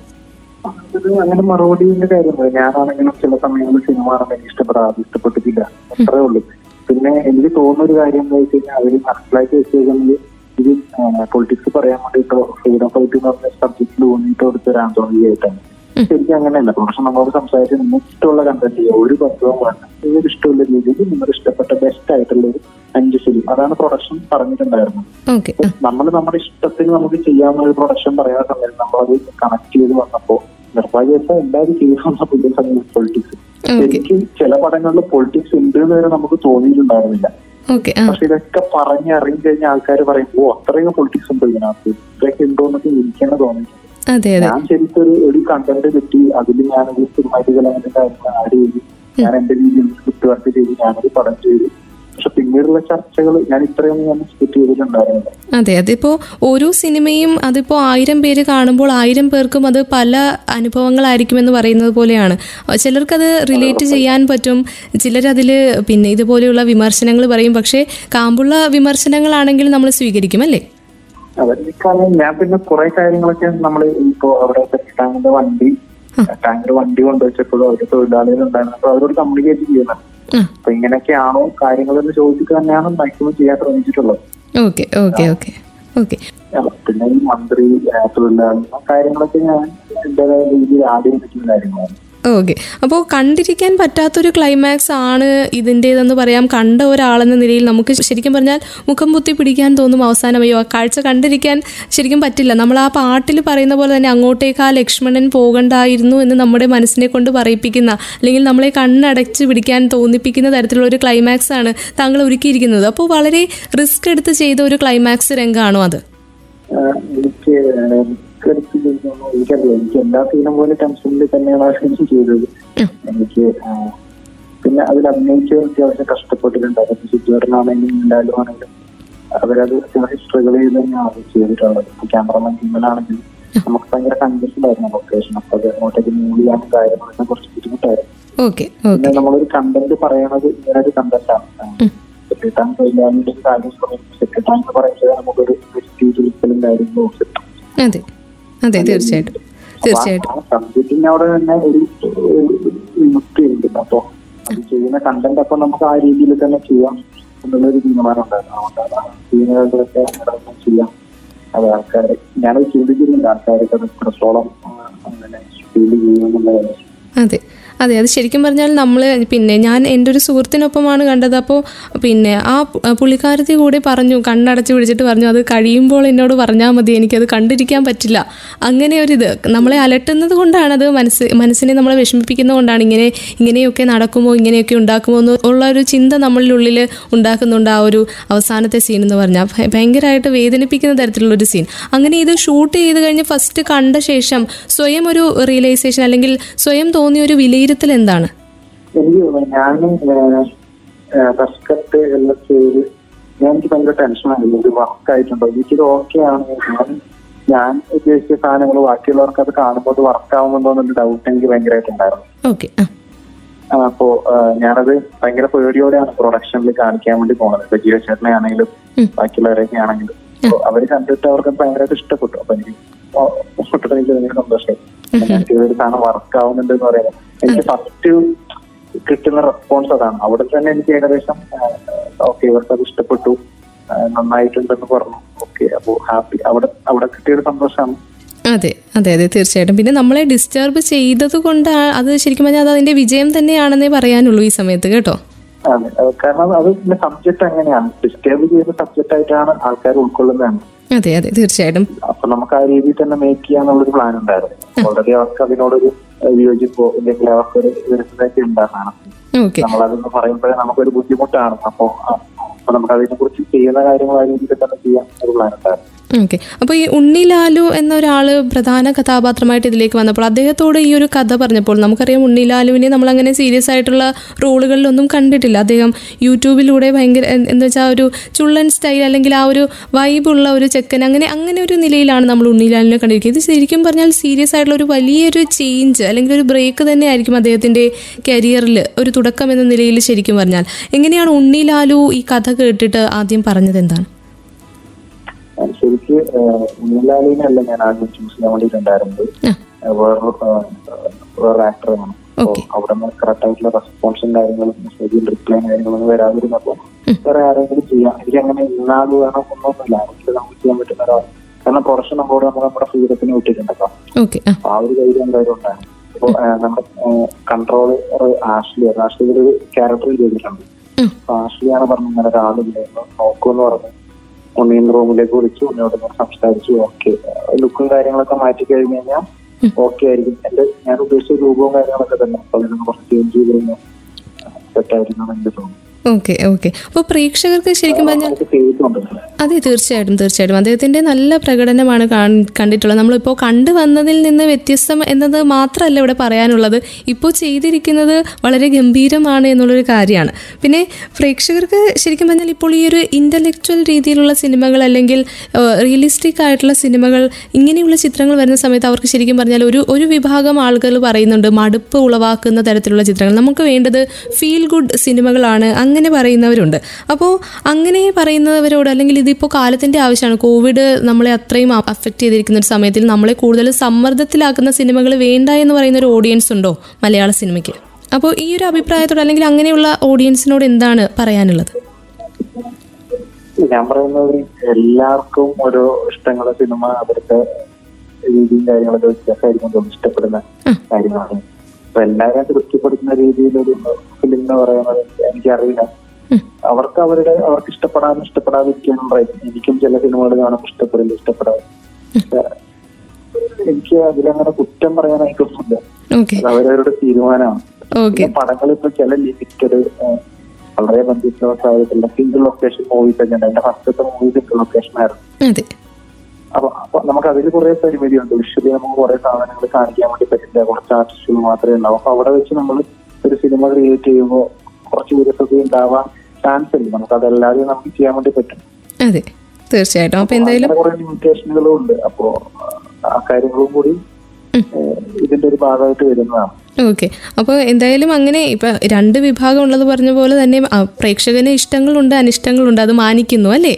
അങ്ങനെ മറുപടിന്റെ കാര്യം ഞാനാണെങ്കിലും ചില സമയങ്ങളിൽ സിനിമ ഇഷ്ടപ്പെടാതെ ഇഷ്ടപ്പെട്ടിട്ടില്ല. അത്രേ ഉള്ളൂ. പിന്നെ എനിക്ക് തോന്നുന്ന ഒരു കാര്യം എന്താ വെച്ച് കഴിഞ്ഞാൽ അവർ മനസ്സിലാക്കി വെച്ചേക്കുന്നത് ഇത് പൊളിറ്റിക്സ് പറയാൻ വേണ്ടിട്ടോ ഫ്രീഡം ഫൈറ്റ് എന്ന് പറഞ്ഞ സബ്ജക്റ്റിൽ ഊന്നിട്ടോ എടുത്ത ഒരു ആന്തോളികയായിട്ടാണ് ശരിക്കും അങ്ങനെയല്ല. പക്ഷെ നമ്മളോട് സംസാരിച്ച് നിങ്ങൾക്ക് ഇഷ്ടമുള്ള കണ്ടന്റ് ചെയ്യുക. ഒരു ബന്ധവും വേണ്ട. നിങ്ങൾക്ക് ഇഷ്ടമുള്ള രീതിയിൽ നിങ്ങൾ ഇഷ്ടപ്പെട്ട ബെസ്റ്റ് ആയിട്ടുള്ള ഒരു അഞ്ച് ഫിലിം അതാണ് പ്രൊഡക്ഷൻ പറഞ്ഞിട്ടുണ്ടായിരുന്നത്. നമ്മൾ നമ്മുടെ ഇഷ്ടത്തിന് നമുക്ക് ചെയ്യാവുന്ന ഒരു പ്രൊഡക്ഷൻ പറയുന്ന സമയത്ത് നമ്മളത് കണക്ട് ചെയ്ത് വന്നപ്പോ നിർഭാഗ്യവശാൽ എല്ലാവരും ചെയ്യുന്ന പുതിയ സമയം പൊളിറ്റിക്സ് എനിക്ക് ചില പടങ്ങളിൽ പൊളിറ്റിക്സ് ഉണ്ട് എന്ന് വരെ നമുക്ക് തോന്നിയിട്ടുണ്ടായിരുന്നില്ല. പക്ഷെ ഇതൊക്കെ പറഞ്ഞ് ഇറങ്ങി കഴിഞ്ഞ ആൾക്കാർ പറയും ഓ അത്രയും പൊളിറ്റിക്സ് ഉണ്ട് ഇതിനകത്ത്. ഇതൊക്കെ ഉണ്ടോ എന്നൊക്കെ എനിക്കാണ് തോന്നിയത്. തോന്നിയിട്ടുണ്ട് ഞാൻ ശരിക്കും ഒരു ഒരു കണ്ടന്റ് കിട്ടി. അതിൽ ഞാനൊരു സിനിമാറ്റിക് എലമെന്റ് ആഡ് ചെയ്തു. ഞാൻ എന്റെ രീതിയിൽ സ്ക്രിപ്റ്റ് വർക്ക് ചെയ്ത് ഞാനൊരു പടം ചെയ്തു. പിന്നീടുള്ള ചർച്ചകൾ ഞാൻ ഇത്രയൊന്നും ഞാൻ ചെയ്തിട്ടുണ്ടായിരുന്നില്ല അതെ അതിപ്പോ ഓരോ സിനിമയും അതിപ്പോ ആയിരം പേര് കാണുമ്പോൾ ആയിരം പേർക്കും അത് പല അനുഭവങ്ങളായിരിക്കും എന്ന് പറയുന്നത് പോലെയാണ്. ചിലർക്കത് റിലേറ്റ് ചെയ്യാൻ പറ്റും. ചിലരതിൽ പിന്നെ ഇതുപോലെയുള്ള വിമർശനങ്ങൾ പറയും. പക്ഷേ കാമ്പുള്ള വിമർശനങ്ങളാണെങ്കിൽ നമ്മൾ സ്വീകരിക്കും അല്ലേ? ഞാൻ പിന്നെ കുറെ കാര്യങ്ങളൊക്കെ നമ്മൾ ഇപ്പോ അവിടെ ടാങ്കിന്റെ വണ്ടി ടാങ്കിന്റെ വണ്ടി കൊണ്ടുവച്ചപ്പോഴും അവരുടെ തൊഴിലാളികൾ ഉണ്ടായിരുന്നപ്പോൾ അവരോട് കമ്മ്യൂണിക്കേറ്റ് ചെയ്യുന്നത്. ആ അപ്പൊ ഇങ്ങനെയൊക്കെയാണോ കാര്യങ്ങളെന്ന് ചോദിച്ചിട്ട് തന്നെയാണ് മാക്സിമം ചെയ്യാൻ ശ്രമിച്ചിട്ടുള്ളത്. Okay okay okay okay. ആ, പിന്നെ ഈ മന്ത്രി തൊഴിലാളി കാര്യങ്ങളൊക്കെ ഞാൻ എന്റേതായ രീതിയിൽ ആദ്യം പറ്റുന്ന കാര്യങ്ങളാണ്. ഓക്കെ. അപ്പോൾ കണ്ടിരിക്കാൻ പറ്റാത്തൊരു ക്ലൈമാക്സ് ആണ് ഇതിന്റേതെന്ന് പറയാം. കണ്ട ഒരാളെന്ന നിലയിൽ നമുക്ക് ശരിക്കും പറഞ്ഞാൽ മുഖം പൊത്തി പിടിക്കാൻ തോന്നും അവസാനം. അയ്യോ ആ കാഴ്ച കണ്ടിരിക്കാൻ ശരിക്കും പറ്റില്ല. നമ്മൾ ആ പാട്ടിൽ പറയുന്ന പോലെ തന്നെ അങ്ങോട്ടേക്ക് ആ ലക്ഷ്മണൻ പോകണ്ടായിരുന്നു എന്ന് നമ്മുടെ മനസ്സിനെ കൊണ്ട് പറയിപ്പിക്കുന്ന അല്ലെങ്കിൽ നമ്മളെ കണ്ണടച്ച് പിടിക്കാൻ തോന്നിപ്പിക്കുന്ന തരത്തിലുള്ള ഒരു ക്ലൈമാക്സ് ആണ് താങ്കൾ ഒരുക്കിയിരിക്കുന്നത്. അപ്പോൾ വളരെ റിസ്ക് എടുത്ത് ചെയ്ത ഒരു ക്ലൈമാക്സ് രംഗമാണോ അത്? എനിക്ക് റിസ്ക് എടുത്ത് ചെയ്യുന്നൊന്നും എനിക്കറിയില്ല എനിക്ക് എല്ലാ സീനും പോലെ ടെൻഷനിൽ തന്നെയാണ് എനിക്ക് ചെയ്തത് എനിക്ക് പിന്നെ അതിൽ അഭിനയിച്ച് അത്യാവശ്യം കഷ്ടപ്പെട്ടിട്ടുണ്ട് അതൊക്കെ സിറ്റുവേഷനാണെങ്കിലും എന്തായാലും ആണെങ്കിലും അവരത് അത്യാവശ്യം സ്ട്രഗിൾ ചെയ്ത് തന്നെയാണ് ചെയ്തിട്ടുള്ളത് ക്യാമറമാൻ ടീമിലാണെങ്കിലും നമുക്ക് ഭയങ്കര കൺഫ്യൂഷൻ ആയിരുന്നു ലൊക്കേഷൻ അപ്പൊ അത്. അങ്ങോട്ടേക്ക് മൂവ് ചെയ്യാനും കാര്യങ്ങളൊക്കെ കുറച്ച് ബുദ്ധിമുട്ടായിരുന്നു പിന്നെ നമ്മളൊരു കണ്ടന്റ് പറയണത് ഇങ്ങനെ ഒരു കണ്ടന്റാണ് കിട്ടാൻ ഒരു കാര്യം സെക്രട്ടാൻ എന്ന് പറയുന്നത് നമുക്കൊരു സ്പീരിച്വലും കാര്യങ്ങളും കിട്ടും അതെ തീർച്ചയായിട്ടും. തീർച്ചയായിട്ടും. തന്നെ ഒരു വിമുക്തി ഉണ്ട്. അപ്പോ ചെയ്യുന്ന കണ്ടന്റ് അപ്പൊ നമുക്ക് ആ രീതിയിൽ തന്നെ ചെയ്യാം എന്നുള്ളൊരു തീരുമാനം ഉണ്ടായിരുന്നു അതുകൊണ്ടാണ് ആ സീനുകളിലൊക്കെ ഇടപെട്ട് ചെയ്യാം. അത് ആൾക്കാർ ഞാനത് ചിന്തിക്കുന്നുണ്ട്. ആൾക്കാരൊക്കെ അത് എത്രത്തോളം ആ, അങ്ങനെ ഫീൽ അതെ. അതെ അത് ശരിക്കും പറഞ്ഞാൽ നമ്മൾ പിന്നെ ഞാൻ എന്റെ ഒരു സുഹൃത്തിനൊപ്പമാണ് കണ്ടത് അപ്പോൾ പിന്നെ ആ പുള്ളിക്കാരത്തി കൂടെ പറഞ്ഞു കണ്ണടച്ച് പിടിച്ചിട്ട് പറഞ്ഞു അത് കഴിയുമ്പോൾ എന്നോട് പറഞ്ഞാൽ മതി എനിക്കത് കണ്ടിരിക്കാൻ പറ്റില്ല. അങ്ങനെ ഒരിത് നമ്മളെ അലട്ടുന്നത് കൊണ്ടാണത് മനസ്സ് മനസ്സിനെ നമ്മളെ വിഷമിപ്പിക്കുന്നത് കൊണ്ടാണ് ഇങ്ങനെ ഇങ്ങനെയൊക്കെ നടക്കുമോ ഇങ്ങനെയൊക്കെ ഉണ്ടാക്കുമോ എന്ന് ഉള്ള ഒരു ചിന്ത നമ്മളുടെ ഉള്ളിൽ ഉണ്ടാക്കുന്നുണ്ട് ആ ഒരു അവസാനത്തെ സീൻ എന്ന് പറഞ്ഞാൽ. ഭയങ്കരമായിട്ട് വേദനിപ്പിക്കുന്ന തരത്തിലുള്ള ഒരു സീൻ അങ്ങനെ ഇത് ഷൂട്ട് ചെയ്ത് കഴിഞ്ഞ് ഫസ്റ്റ് കണ്ട ശേഷം സ്വയം ഒരു റിയലൈസേഷൻ അല്ലെങ്കിൽ സ്വയം തോന്നിയ ഒരു വിലയിരുത്തൽ എന്താണ്? എനിക്ക് ഞാൻ എല്ലാം ചെയ്ത് ഞാൻ എനിക്ക് ഭയങ്കര ടെൻഷനായിരുന്നു ഇത് വർക്ക് ആയിട്ടുണ്ടോ. എനിക്കിത് ഓക്കെ ആണ്. ഞാൻ ഞാൻ ഉദ്ദേശിച്ച സാധനങ്ങൾ ബാക്കിയുള്ളവർക്ക് അത് കാണുമ്പോൾ അത് വർക്ക് ആവുന്നുണ്ടോ എന്നൊരു ഡൗട്ട് എനിക്ക് ഭയങ്കരമായിട്ടുണ്ടായിരുന്നു അപ്പോ ഞാനത് ഭയങ്കര പേടിയോടെയാണ് പ്രൊഡക്ഷനിൽ കാണിക്കാൻ വേണ്ടി പോണത്. ഇപ്പൊ ജിയോ ചേട്ടനെ ആണെങ്കിലും. ബാക്കിയുള്ളവരെയൊക്കെ ആണെങ്കിലും. അവർ കണ്ടിട്ട് അവർക്ക് ഭയങ്കരമായിട്ട് ഇഷ്ടപ്പെട്ടു. അപ്പൊ എനിക്ക് ഇഷ്ടപ്പെട്ടു എനിക്ക് ഭയങ്കര സന്തോഷമായി. ഒരു സാധനം വർക്ക് ആവുന്നുണ്ട് എന്ന് പറയുന്നത് എനിക്ക് ഫസ്റ്റ് കിട്ടുന്ന റെസ്പോൺസ് അതാണ്. അവിടെ തന്നെ എനിക്ക് ഏകദേശം ഓക്കെ ഇവർക്ക് അത് ഇഷ്ടപ്പെട്ടു. നന്നായിട്ടുണ്ടെന്ന് പറഞ്ഞു. ഓക്കെ അപ്പോ ഹാപ്പി അവിടെ അവിടെ കിട്ടിയൊരു സന്തോഷമാണ് അതെ അതെ അതെ തീർച്ചയായിട്ടും. പിന്നെ നമ്മളെ ഡിസ്റ്റർബ് ചെയ്തത് കൊണ്ട് അത് ശരിക്കും പറഞ്ഞാൽ അത് അതിന്റെ വിജയം തന്നെയാണെന്നേ പറയാനുള്ളൂ ഈ സമയത്ത് കേട്ടോ? അതെ കാരണം അത് പിന്നെ സബ്ജക്ട് അങ്ങനെയാണ്. ഡിസ്റ്റർബ് ചെയ്യുന്ന സബ്ജക്റ്റ് ആയിട്ടാണ് ആൾക്കാർ ഉൾക്കൊള്ളുന്നതാണ്. അതെ അതെ തീർച്ചയായിട്ടും. അപ്പൊ നമുക്ക് ആ രീതിയിൽ തന്നെ മേക്ക് ചെയ്യാന്നുള്ളൊരു പ്ലാൻ ഉണ്ടായിരുന്നു. ഓൾറെഡി അവർക്ക് അതിനോടൊരു വിയോജിപ്പോ ഇല്ലെങ്കിൽ അവർക്കൊരു വിരുദ്ധതയൊക്കെ ഉണ്ടാകാണ് ഓക്കെ. നമ്മളതൊന്ന് പറയുമ്പോഴേ നമുക്കൊരു ബുദ്ധിമുട്ടാണ്. അപ്പോ അപ്പൊ നമുക്ക് അതിനെ കുറിച്ച് ചെയ്യുന്ന കാര്യങ്ങൾ ആ രീതിയിൽ തന്നെ ചെയ്യാൻ ഒരു പ്ലാൻ ഉണ്ടായിരുന്നു. ഓക്കെ അപ്പോൾ ഈ ഉണ്ണി ലാലു എന്ന ഒരാൾ പ്രധാന കഥാപാത്രമായിട്ട് ഇതിലേക്ക് വന്നപ്പോൾ അദ്ദേഹത്തോട് ഈ ഒരു കഥ പറഞ്ഞപ്പോൾ നമുക്കറിയാം ഉണ്ണി ലാലുവിനെ നമ്മൾ അങ്ങനെ സീരിയസ് ആയിട്ടുള്ള റോളുകളിലൊന്നും കണ്ടിട്ടില്ല. അദ്ദേഹം യൂട്യൂബിലൂടെ ഭയങ്കര എന്താ വെച്ചാൽ ഒരു ചുള്ളൻ സ്റ്റൈൽ അല്ലെങ്കിൽ ആ ഒരു വൈബുള്ള ഒരു ചെക്കൻ അങ്ങനെ അങ്ങനെ ഒരു നിലയിലാണ് നമ്മൾ ഉണ്ണി ഉണ്ണിലാലിനെ കണ്ടിരിക്കുന്നത്. ഇത് ശരിക്കും പറഞ്ഞാൽ സീരിയസ് ആയിട്ടുള്ള ഒരു വലിയൊരു ചേഞ്ച് അല്ലെങ്കിൽ ഒരു ബ്രേക്ക് തന്നെ ആയിരിക്കും അദ്ദേഹത്തിന്റെ കരിയറിൽ ഒരു തുടക്കം എന്ന നിലയിൽ ശരിക്കും പറഞ്ഞാൽ. എങ്ങനെയാണ് ഉണ്ണി ലാലു ഈ കഥ കേട്ടിട്ട് ആദ്യം പറഞ്ഞത് എന്താണ്? ശരിക്ക് ഉണ്ണിലാലിനല്ല ഞാൻ ആദ്യം ചൂസ് ചെയ്യാൻ വേണ്ടിയിട്ടുണ്ടായിരുന്നത്. വേറൊരു വേറൊരു ആക്ടറാണ് അവിടെ നിന്ന് കറക്റ്റ് ആയിട്ടുള്ള റെസ്പോൺസും കാര്യങ്ങളും മെസ്സേജും റിപ്ലൈ കാര്യങ്ങളൊന്നും വരാതിരുന്നപ്പോ വേറെ ആരെങ്കിലും ചെയ്യാം. എനിക്ക് അങ്ങനെ ഇന്നാൾ വേണം ഒന്നൊന്നുമില്ല ആരെങ്കിലും നമുക്ക് ചെയ്യാൻ പറ്റുന്ന ഒരാൾ കാരണം കുറച്ച് നമ്മളോട് നമ്മൾ നമ്മുടെ ഫ്രീഡത്തിന് വിട്ടിട്ടുണ്ടല്ലോ ആ. ഒരു ധൈര്യം എന്തായാലും ഉണ്ടായിരുന്നു. അപ്പൊ നമ്മുടെ കൺട്രോൾ ആഷ്ലി ആഷ്ലിയുടെ ഒരു ക്യാരക്ടർ ചെയ്തിട്ടുണ്ട്. ആഷ്ലിയാണ് പറഞ്ഞു ഇങ്ങനെ ഒരാളില്ലായിരുന്നു നോക്കൂന്ന് പറഞ്ഞു. ഉണ്ണീന്ന് റൂമിലേക്ക് വിളിച്ചു ഉണ്ണിയോട് ഞാൻ സംസാരിച്ചു ഓക്കെ ലുക്കും കാര്യങ്ങളൊക്കെ മാറ്റി കഴിഞ്ഞു കഴിഞ്ഞാൽ ഓക്കെ ആയിരിക്കും. എന്റെ ഞാൻ ഉദ്ദേശിച്ച രൂപവും കാര്യങ്ങളൊക്കെ തന്നെ. അപ്പൊ അതിനൊന്ന് കുറച്ച് ചേഞ്ച് ചെയ്ത് കഴിഞ്ഞാൽ സെറ്റായിരുന്നു എനിക്ക് തോന്നുന്നു. ഓക്കെ ഓക്കെ അപ്പോൾ പ്രേക്ഷകർക്ക് ശരിക്കും പറഞ്ഞാൽ അതെ തീർച്ചയായിട്ടും തീർച്ചയായിട്ടും. അദ്ദേഹത്തിന്റെ നല്ല പ്രകടനമാണ് കണ്ടിട്ടുള്ളത്. നമ്മളിപ്പോൾ കണ്ടു വന്നതിൽ നിന്ന് വ്യത്യസ്തം എന്നത് മാത്രമല്ല ഇവിടെ പറയാനുള്ളത്. ഇപ്പോൾ ചെയ്തിരിക്കുന്നത് വളരെ ഗംഭീരമാണ് എന്നുള്ളൊരു കാര്യമാണ്. പിന്നെ പ്രേക്ഷകർക്ക് ശരിക്കും പറഞ്ഞാൽ ഇപ്പോൾ ഈ ഒരു ഇന്റലക്ച്വൽ രീതിയിലുള്ള സിനിമകൾ അല്ലെങ്കിൽ റിയലിസ്റ്റിക് ആയിട്ടുള്ള സിനിമകൾ ഇങ്ങനെയുള്ള ചിത്രങ്ങൾ വരുന്ന സമയത്ത് അവർക്ക് ശരിക്കും പറഞ്ഞാൽ ഒരു ഒരു വിഭാഗം ആളുകൾ പറയുന്നുണ്ട് മടുപ്പ് ഉളവാക്കുന്ന തരത്തിലുള്ള ചിത്രങ്ങൾ. നമുക്ക് വേണ്ടത് ഫീൽ ഗുഡ് സിനിമകളാണ് അങ്ങനെ പറയുന്നവരുണ്ട്. അപ്പോൾ അങ്ങനെ പറയുന്നവരോട് അല്ലെങ്കിൽ ഇതിപ്പോൾ കാലത്തിന്റെ ആവശ്യമാണ്. കോവിഡ് നമ്മളെ അത്രയും അഫക്റ്റ് ചെയ്തിരിക്കുന്ന ഒരു സമയത്തിൽ നമ്മളെ കൂടുതൽ സമ്മർദ്ദത്തിലാക്കുന്ന സിനിമകൾ വേണ്ട എന്ന് പറയുന്ന ഒരു ഓഡിയൻസ് ഉണ്ടോ മലയാള സിനിമയ്ക്ക്? അപ്പോൾ ഈ ഒരു അഭിപ്രായത്തോട് അല്ലെങ്കിൽ അങ്ങനെയുള്ള ഓഡിയൻസിനോട് എന്താണ് പറയാനുള്ളത്? ഞാൻ പറയുന്നത് എല്ലാവർക്കും ഓരോ ഇഷ്ടങ്ങളെ സിനിമ അവരുടെ രീതിയും കാര്യങ്ങളൊക്കെ വ്യത്യാസമായിരിക്കും ഇഷ്ടപ്പെടുന്ന കാര്യങ്ങളാണ്. അപ്പൊ എല്ലാവരെയും തൃപ്തിപ്പെടുത്തുന്ന രീതിയിലൊരു ഫിലിം എന്ന് പറയുന്നത് എനിക്കറിയില്ല. അവർക്ക് അവരുടെ അവർക്ക് ഇഷ്ടപ്പെടാനും ഇഷ്ടപ്പെടാതിരിക്കാനും റൈറ്റ് എനിക്കും ചില സിനിമകൾ കാണുമ്പോൾ ഇഷ്ടപ്പെടില്ല ഇഷ്ടപ്പെടാതെ. എനിക്ക് അതിലങ്ങനെ കുറ്റം പറയാനായിട്ടൊന്നുമില്ല. അവരവരുടെ തീരുമാനമാണ്. പടങ്ങൾ ഇപ്പൊ ചില ലിമിറ്റഡ് വളരെ ബന്ധിച്ചിട്ടുള്ള സാഹചര്യത്തിലുള്ള സിംഗിൾ ലൊക്കേഷൻ മൂവീസ് ഒക്കെ ഉണ്ട് എന്റെ ഫസ്റ്റത്തെ മൂവി സിംഗിൾ ലൊക്കേഷൻ ആയിരുന്നു. അപ്പൊ അപ്പൊ നമുക്ക് അതിൽ കുറെ പരിമിതിയുണ്ട്. വിഷ്വലി നമുക്ക് കുറെ സാധനങ്ങൾ കാണിക്കാൻ വേണ്ടി പറ്റില്ല. കുറച്ച് ആർട്ടിസ്റ്റുകൾ മാത്രമേ ഉണ്ടാവും. അപ്പൊ അവിടെ വെച്ച് നമ്മൾ ഒരു സിനിമ ക്രിയേറ്റ് ചെയ്യുമ്പോൾ കുറച്ച് വിരസത ഉണ്ടാവാൻ ചാൻസ് ഉണ്ട്. നമുക്ക് അതല്ലാതെ നമുക്ക് ചെയ്യാൻ വേണ്ടി പറ്റും. അതെ തീർച്ചയായിട്ടും. അപ്പൊ എന്തായാലും അങ്ങനെ കുറെ ലിമിറ്റേഷനുകളും ഉണ്ട്. അപ്പോ ആ കാര്യങ്ങളും കൂടി ഇതിന്റെ ഒരു ഭാഗമായിട്ട് വരുന്നതാണ്. ഓക്കെ. അപ്പോൾ എന്തായാലും അങ്ങനെ ഇപ്പൊ രണ്ട് വിഭാഗം ഉള്ളത് പറഞ്ഞ പോലെ തന്നെ പ്രേക്ഷകന് ഇഷ്ടങ്ങളുണ്ട് അനിഷ്ടങ്ങളുണ്ട് അത് മാനിക്കുന്നു അല്ലേ?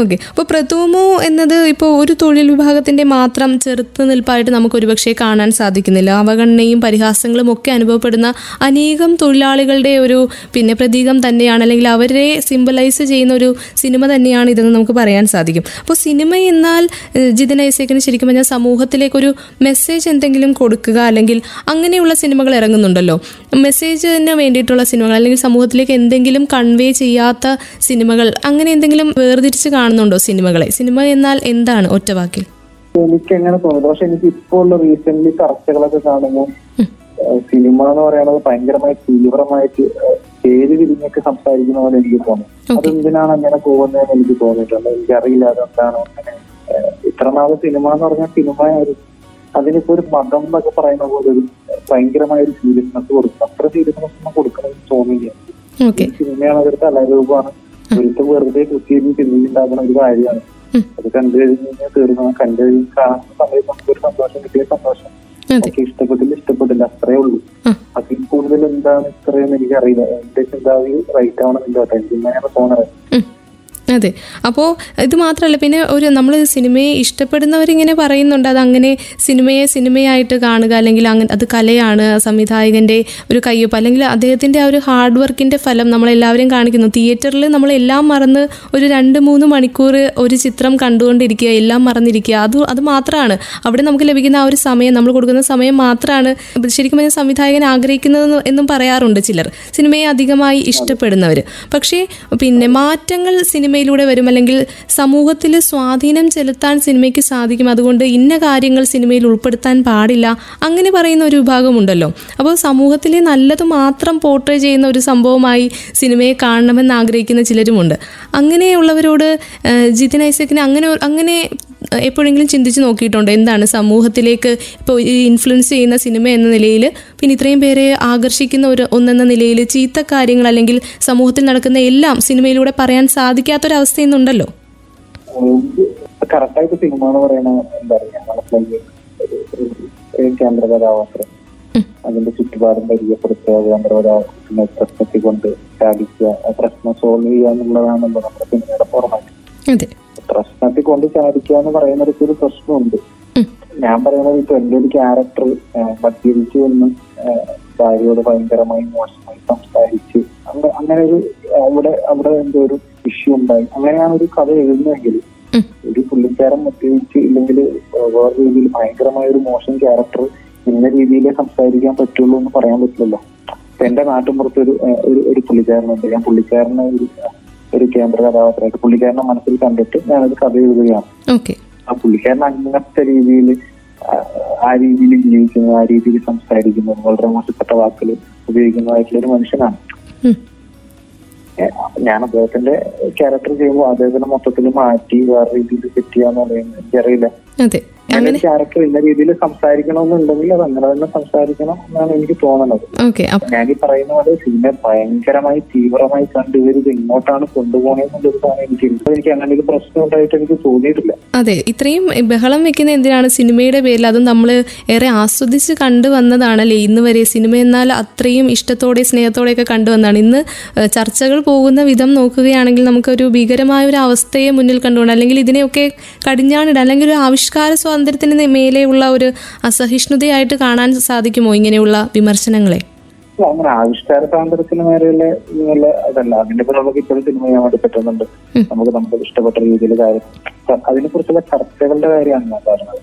ഓക്കെ. അപ്പോൾ പ്രഥമോ എന്നത് ഇപ്പോൾ ഒരു തൊഴിൽ വിഭാഗത്തിന്റെ മാത്രം ചെറുത്ത് നിൽപ്പായിട്ട് നമുക്ക് ഒരുപക്ഷെ കാണാൻ സാധിക്കുന്നില്ല. അവഗണനയും പരിഹാസങ്ങളും ഒക്കെ അനുഭവപ്പെടുന്ന അനേകം തൊഴിലാളികളുടെ ഒരു പിന്നെ പ്രതീകം തന്നെയാണ്. അല്ലെങ്കിൽ അവരെ സിംബലൈസ് ചെയ്യുന്ന ഒരു സിനിമ തന്നെയാണ് ഇതെന്ന് നമുക്ക് പറയാൻ സാധിക്കും. അപ്പോൾ സിനിമ എന്നാൽ ജിതിൻ ഐസേക്കിന് ശരിക്കും പറഞ്ഞാൽ സമൂഹത്തിലേക്കൊരു മെസ്സേജ് എന്തെങ്കിലും കൊടുക്കുക അല്ലെങ്കിൽ അങ്ങനെയുള്ള സിനിമകൾ ഇറങ്ങുന്നുണ്ടല്ലോ. മെസ്സേജിന് വേണ്ടിയിട്ടുള്ള സിനിമകൾ അല്ലെങ്കിൽ സമൂഹത്തിലേക്ക് എന്തെങ്കിലും കൺവേ ചെയ്യാത്ത സിനിമകൾ അങ്ങനെ എന്തെങ്കിലും വേർതിരിച്ച് കാണുന്നുണ്ടോ സിനിമകളെ? സിനിമ എന്നാൽ എന്താണ് ഒറ്റവാക്കിൽ എനിക്ക് എങ്ങനെ തോന്നുന്നു. പക്ഷെ എനിക്ക് ഇപ്പോൾ ഉള്ള റീസെന്റ് ചർച്ചകളൊക്കെ കാണുമ്പോൾ സിനിമ എന്ന് പറയുന്നത് ഭയങ്കരമായി തീവ്രമായിട്ട് പേര് തിരിഞ്ഞൊക്കെ സംസാരിക്കുന്ന പോലെ എനിക്ക് തോന്നുന്നു. അതെന്തിനാണ് അങ്ങനെ പോകുന്നതെന്ന് എനിക്ക് തോന്നിയിട്ടുണ്ട്. എനിക്കറിയില്ല അതെന്താണോ. അങ്ങനെ ഇത്ര നാൾ സിനിമ എന്ന് പറഞ്ഞാൽ സിനിമ ഒരു അതിനിപ്പോ ഒരു മതം എന്നൊക്കെ പറയുന്ന പോലെ ഒരു ഭയങ്കരമായ ഒരു സീരിയസ്നെസ് കൊടുക്കും. അത്ര സീരിയസ്നെസ് ഒന്നും കൊടുക്കണമെന്ന് തോന്നില്ല സിനിമയാണ് അതൊരു കലാരൂപമാണ്. ഒരിക്കലും വെറുതെ കുത്തിയിരുന്ന് ചിന്തിച്ചുണ്ടാക്കുന്ന ഒരു കാര്യമാണ്. അത് കണ്ടു കഴിഞ്ഞാൽ തീർന്നു കണ്ടു കഴിഞ്ഞ് കാണുന്ന സമയത്ത് നമുക്ക് ഒരു സന്തോഷം കിട്ടിയ സന്തോഷം. എനിക്ക് ഇഷ്ടപ്പെട്ടില്ല ഇഷ്ടപ്പെട്ടില്ല. അത്രേ ഉള്ളൂ. അതിൽ കൂടുതൽ എന്താണ് ഇത്രയെന്ന് എനിക്കറിയില്ല. എന്റെ ചിന്താഗതി റൈറ്റ് ആവണമെന്നില്ല കേട്ടോ എനിക്ക് ഇങ്ങനെയാണ് തോന്നുന്നത് ഉം. അതെ. അപ്പോൾ ഇത് മാത്രമല്ല പിന്നെ ഒരു നമ്മൾ സിനിമയെ ഇഷ്ടപ്പെടുന്നവരിങ്ങനെ പറയുന്നുണ്ട് അത് അങ്ങനെ സിനിമയെ സിനിമയായിട്ട് കാണുക അല്ലെങ്കിൽ അങ്ങനെ അത് കലയാണ് സംവിധായകന്റെ ഒരു കയ്യൊപ്പ് അല്ലെങ്കിൽ അദ്ദേഹത്തിന്റെ ആ ഒരു ഹാർഡ് വർക്കിന്റെ ഫലം നമ്മളെല്ലാവരും കാണിക്കുന്നു. തിയേറ്ററിൽ നമ്മളെല്ലാം മറന്ന് ഒരു രണ്ട് മൂന്ന് മണിക്കൂർ ഒരു ചിത്രം കണ്ടുകൊണ്ടിരിക്കുക എല്ലാം മറന്നിരിക്കുക അത് അത് മാത്രമാണ് അവിടെ നമുക്ക് ലഭിക്കുന്ന ആ ഒരു സമയം നമ്മൾ കൊടുക്കുന്ന സമയം മാത്രമാണ് ശരിക്കും പറഞ്ഞാൽ സംവിധായകൻ ആഗ്രഹിക്കുന്നത് എന്നും പറയാറുണ്ട് ചിലർ. സിനിമയെ അധികമായി ഇഷ്ടപ്പെടുന്നവർ പക്ഷേ പിന്നെ മാറ്റങ്ങൾ സിനിമയിലൂടെ വരും. അല്ലെങ്കിൽ സമൂഹത്തിൽ സ്വാധീനം ചെലുത്താൻ സിനിമയ്ക്ക് സാധിക്കും. അതുകൊണ്ട് ഇന്ന കാര്യങ്ങൾ സിനിമയിൽ ഉൾപ്പെടുത്താൻ പാടില്ല. അങ്ങനെ പറയുന്ന ഒരു വിഭാഗമുണ്ടല്ലോ. അപ്പോൾ സമൂഹത്തിലെ നല്ലത് മാത്രം പോർട്രേ ചെയ്യുന്ന ഒരു സംഭവമായി സിനിമയെ കാണണമെന്ന് ആഗ്രഹിക്കുന്ന ചിലരുമുണ്ട്. അങ്ങനെയുള്ളവരോട് ജിതിൻ ഐസക്കിന് അങ്ങനെ അങ്ങനെ എപ്പോഴെങ്കിലും ചിന്തിച്ച് നോക്കിയിട്ടുണ്ടോ? എന്താണ് സമൂഹത്തിലേക്ക് ഇപ്പോൾ ഈ ഇൻഫ്ലുവൻസ് ചെയ്യുന്ന സിനിമ എന്ന നിലയിൽ പിന്നെ ഇത്രയും പേരെ ആകർഷിക്കുന്ന ഒരു ഒന്നെന്ന നിലയിൽ ചീത്ത കാര്യങ്ങൾ അല്ലെങ്കിൽ സമൂഹത്തിൽ നടക്കുന്ന എല്ലാം സിനിമയിലൂടെ പറയാൻ സാധിക്കാത്തൊരവസ്ഥ ഇന്നുണ്ടല്ലോ കറക്റ്റായിട്ട് സിനിമ എന്ന് പറയുന്ന എന്താ കേന്ദ്ര കഥാപാത്രം. അതിന്റെ ചുറ്റുപാടും പരിചയപ്പെടുത്തുക കേന്ദ്ര കഥാപാത്രത്തിനെ പ്രശ്നത്തിൽ കൊണ്ട് സാധിക്കുക പ്രശ്നം സോൾവ് ചെയ്യുക എന്നുള്ളതാണല്ലോ നമ്മുടെ സിനിമയുടെ ഫോർമാറ്റ് പ്രശ്നത്തിൽ കൊണ്ട് ചാടിക്കുക എന്ന് പറയുന്നിടത്ത് ഒരു പ്രശ്നമുണ്ട്. ഞാൻ പറയുന്നത് ഇപ്പൊ എന്റെ ഒരു ക്യാരക്ടർ മദ്യപിച്ചു എന്ന് ഭാര്യയോട് ഭയങ്കരമായി മോശമായി സംസാരിച്ച് അങ്ങ- അങ്ങനെ ഒരു അവിടെ അവിടെ എന്തോ ഒരു ഇഷ്യൂ ഉണ്ടായി. അങ്ങനെയാണ് ഒരു കഥ എഴുതുന്നതെങ്കിൽ ഒരു പുള്ളിക്കാരൻ മദ്യപിച്ച് ഇല്ലെങ്കിൽ വേറെ രീതിയിൽ ഭയങ്കരമായ ഒരു മോശം ക്യാരക്ടർ ഇന്ന രീതിയിലേ സംസാരിക്കാൻ പറ്റുള്ളൂ എന്ന് പറയാൻ പറ്റില്ലല്ലോ. എന്റെ നാട്ടിൻപുറത്ത് ഒരു ഒരു ഒരു പുള്ളിക്കാരനുണ്ട്. ഞാൻ പുള്ളിക്കാരനെ ഒരു ഒരു കേന്ദ്ര കഥാപാത്രമായിട്ട് പുള്ളിക്കാരനെ മനസ്സിൽ കണ്ടിട്ട് ഞാനത് കഥ എഴുതുകയാണ്. ആ പുള്ളിക്കാരൻ അങ്ങനത്തെ രീതിയിൽ ആ രീതിയിൽ ജീവിക്കുന്നു ആ രീതിയിൽ സംസാരിക്കുന്നു വളരെ മോശപ്പെട്ട വാക്കുകൾ ഉപയോഗിക്കുന്നതായിട്ടുള്ള ഒരു മനുഷ്യനാണ് ഞാൻ അദ്ദേഹത്തിന്റെ ക്യാരക്ടർ ചെയ്യുമ്പോൾ അദ്ദേഹത്തിന്റെ മൊത്തത്തിൽ മാറ്റി വേറെ രീതിയിൽ സെറ്റ് ചെയ്യാന്ന് പറയുന്നത് എനിക്കറിയില്ല. ക്യാരക്ടർ ഇന്ന രീതിയിൽ സംസാരിക്കണമെന്നുണ്ടെങ്കിൽ അത് അങ്ങനെ തന്നെ സംസാരിക്കണം എന്നാണ് എനിക്ക് തോന്നുന്നത് ഞാൻ ഈ പറയുന്ന പോലെ സിനിമ ഭയങ്കരമായി തീവ്രമായി കണ്ട് ഇവരിത് ഇങ്ങോട്ടാണ് കൊണ്ടുപോകണമെന്നുള്ളതാണ് എനിക്ക് എനിക്ക് അങ്ങനെ ഒരു പ്രശ്നം ഉണ്ടായിട്ട് എനിക്ക് തോന്നിയിട്ടില്ല. അതെ ഇത്രയും ബഹളം വെക്കുന്ന എന്തിനാണ് സിനിമയുടെ പേരിൽ അതും നമ്മൾ ഏറെ ആസ്വദിച്ച് കണ്ടു വന്നതാണല്ലേ? ഇന്ന് വരെ സിനിമ എന്നാൽ അത്രയും ഇഷ്ടത്തോടെ സ്നേഹത്തോടെ സ്നേഹത്തോടെയൊക്കെ കണ്ടുവന്നതാണ് ഇന്ന് ചർച്ചകൾ പോകുന്ന വിധം നോക്കുകയാണെങ്കിൽ നമുക്കൊരു ഭീകരമായ ഒരു അവസ്ഥയെ മുന്നിൽ കണ്ടുകൊണ്ട് അല്ലെങ്കിൽ ഇതിനെയൊക്കെ കടിഞ്ഞാണിടാൻ അല്ലെങ്കിൽ ഒരു ആവിഷ്കാര സ്വാതന്ത്ര്യത്തിന് മേലെയുള്ള ഒരു അസഹിഷ്ണുതയായിട്ട് കാണാൻ സാധിക്കുമോ ഇങ്ങനെയുള്ള വിമർശനങ്ങളെ? അങ്ങനെ ആവിഷ്കാര സ്വാതന്ത്ര്യത്തിന് മേലെയുള്ള ഇങ്ങനെയുള്ള അതല്ല. അതിന്റെ ഇപ്പൊ നമുക്ക് ഇപ്പോഴും സിനിമ ചെയ്യാൻ വേണ്ടി പറ്റുന്നുണ്ട്. നമുക്ക് നമുക്ക് ഇഷ്ടപ്പെട്ട രീതിയിൽ കാര്യം. അതിനെ കുറിച്ചുള്ള ചർച്ചകളുടെ കാര്യമാണ് ഞാൻ പറഞ്ഞത്.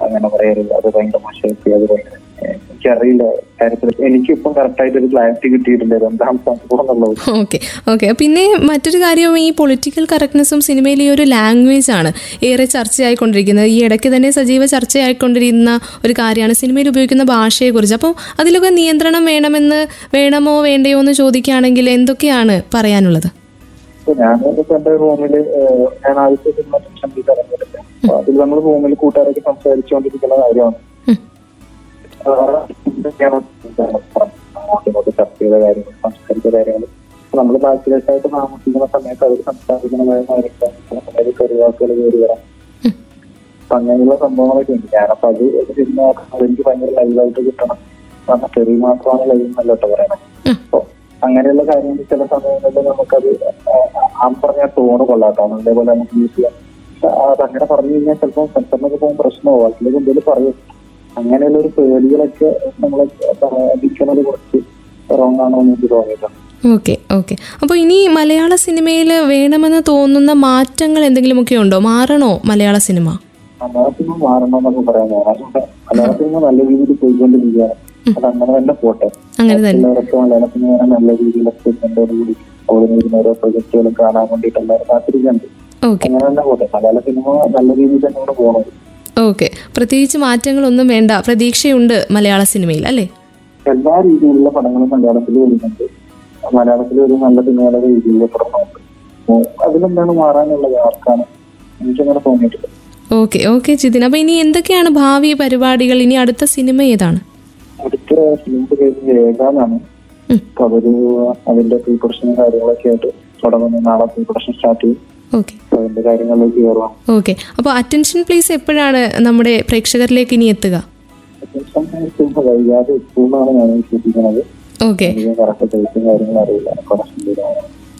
അങ്ങനെ പറയരുത്. അത് ഭയങ്കര മോശമായിട്ട് അത് ഭയങ്കര ഏഹ്, എനിക്കറിയില്ല കാര്യത്തിൽ എനിക്കിപ്പം കറക്റ്റായിട്ട് ഒരു ക്ലാരിറ്റി കിട്ടിയിട്ടില്ല ഇത് എന്താണ് സംഭവം എന്നുള്ളത്. Okay okay. പിന്നെ മറ്റൊരു കാര്യം ഈ പൊളിറ്റിക്കൽ കറക്റ്റ്നെസ്സും സിനിമയിൽ ഈ ഒരു ലാംഗ്വേജ് ആണ് ഏറെ ചർച്ചയായിക്കൊണ്ടിരിക്കുന്നത്. ഈ ഇടയ്ക്ക് തന്നെ സജീവ ചർച്ചയായിക്കൊണ്ടിരിക്കുന്ന ഒരു കാര്യമാണ് സിനിമയിൽ ഉപയോഗിക്കുന്ന ഭാഷയെ കുറിച്ച് അപ്പോൾ അതിലൊക്കെ നിയന്ത്രണം വേണമെന്ന് വേണമോ വേണ്ടയോ എന്ന് ചോദിക്കുകയാണെങ്കിൽ എന്തൊക്കെയാണ് പറയാനുള്ളത്? ഞാൻ എന്റെ റൂമിൽ ഞാൻ ആദ്യത്തെ സിനിമ സംഗീതം അതിൽ നമ്മൾ റൂമിൽ കൂട്ടുകാരൊക്കെ സംസാരിച്ചുകൊണ്ടിരിക്കുന്ന കാര്യമാണ്. ഉം. ആഹ് എന്തൊക്കെയാണ് അങ്ങോട്ടും ചർച്ച ചെയ്ത കാര്യങ്ങൾ സംസ്കരിച്ച കാര്യങ്ങൾ നമ്മൾ ബാച്ചിലേഴ്സായിട്ട് താമസിക്കുന്ന സമയത്ത് അവർ സംസാരിക്കുന്നതായ കാര്യങ്ങൾ കയറി വരാം അപ്പൊ അങ്ങനെയുള്ള സംഭവങ്ങളൊക്കെ ഉണ്ട്. ഞാനപ്പോ അത് ഒരു സിനിമ അതെനിക്ക് ഭയങ്കര ലൈവായിട്ട് കിട്ടണം. കാരണം ചെറിയ മാത്രമാണ് ലൈവ് നല്ല കേട്ടോ പറയണത് അപ്പൊ അങ്ങനെയുള്ള കാര്യങ്ങൾ ചില സമയങ്ങളിൽ നമുക്കത് ആ- പറഞ്ഞ ടോണ് കൊള്ളാട്ടോ അതേപോലെ നമുക്ക് യൂസ് ചെയ്യാം. അതങ്ങനെ പറഞ്ഞു കഴിഞ്ഞാൽ ചിലപ്പോൾ സെൻസറിനൊക്കെ പോകുമ്പോൾ പ്രശ്നമാവും. അതിലേക്ക് എന്തെങ്കിലും പറയും. അങ്ങനെയുള്ള ഒരു പേടികളൊക്കെ നമ്മൾ അടിക്കുന്നത് കുറച്ച് റോങ് ആണോ എന്ന് എനിക്ക് തോന്നിയിട്ടുണ്ട്. Okay okay. അപ്പോൾ ഇനി മലയാള സിനിമയിൽ വേണമെന്ന് തോന്നുന്ന മാറ്റങ്ങൾ എന്തെങ്കിലുമൊക്കെ ഉണ്ടോ? മാറണോ മലയാള സിനിമ? മലയാള സിനിമ മാറണമെന്നൊക്കെ പറയാൻ മലയാള സിനിമ നല്ല രീതിയിൽ പോയിക്കൊണ്ടിരിക്കുകയാണ് അത് അങ്ങനെ തന്നെ പോട്ടെ. എല്ലാവർക്കും മലയാള സിനിമ നല്ല രീതിയിലൊക്കെ കൂടി വരുന്ന ഓരോ പ്രൊജക്ടുകളും കാണാൻ വേണ്ടിയിട്ട് എല്ലാവരും കാത്തിരിക്കുന്നുണ്ട് അങ്ങനെ തന്നെ പോട്ടെ. മലയാള സിനിമ നല്ല രീതിയിൽ തന്നെ കൂടെ പോകണം. ഓക്കെ പ്രത്യേകിച്ച് മാറ്റങ്ങളൊന്നും വേണ്ട. പ്രതീക്ഷയുണ്ട് മലയാള സിനിമയിൽ അല്ലേ? എല്ലാ രീതിയിലുള്ള പടങ്ങളും മലയാളത്തിൽ വരുന്നുണ്ട്. മലയാളത്തിൽ ഒരു നല്ല സിനിമയുടെ രീതിയിലുള്ള പടങ്ങളുണ്ട് അതിലെന്താണ് മാറാനുള്ളത്? ആർക്കാണ്? എനിക്കങ്ങനെ തോന്നിയിട്ടില്ല. Okay okay Jithin. അപ്പൊ ഇനി എന്തൊക്കെയാണ് ഭാവി പരിപാടികൾ? ഇനി അടുത്ത സിനിമ ഏതാണ്? അടുത്ത സിനിമ പേര് ഏകാന്നാണ് അപ്പൊ അവർ അതിന്റെ പ്രീ കാര്യങ്ങളൊക്കെ ആയിട്ട് തുടങ്ങുന്നു. നാളെ പ്രീ പ്രൊഡക്ഷൻ സ്റ്റാർട്ട് ചെയ്യും. ഓക്കെ അപ്പൊ അതിന്റെ കാര്യങ്ങളിലേക്ക് കയറാം ഓക്കെ അപ്പൊ അറ്റൻഷൻ പ്ലീസ് എപ്പോഴാണ് നമ്മുടെ പ്രേക്ഷകരിലേക്ക് ഇനി എത്തുക? സിനിമ വൈകാതെ എത്തുമെന്നാണ് ഞാൻ വിശ്വസിക്കുന്നത്. ഓക്കെ കറക്റ്റ് ഡേറ്റും കാര്യങ്ങളും അറിയില്ല.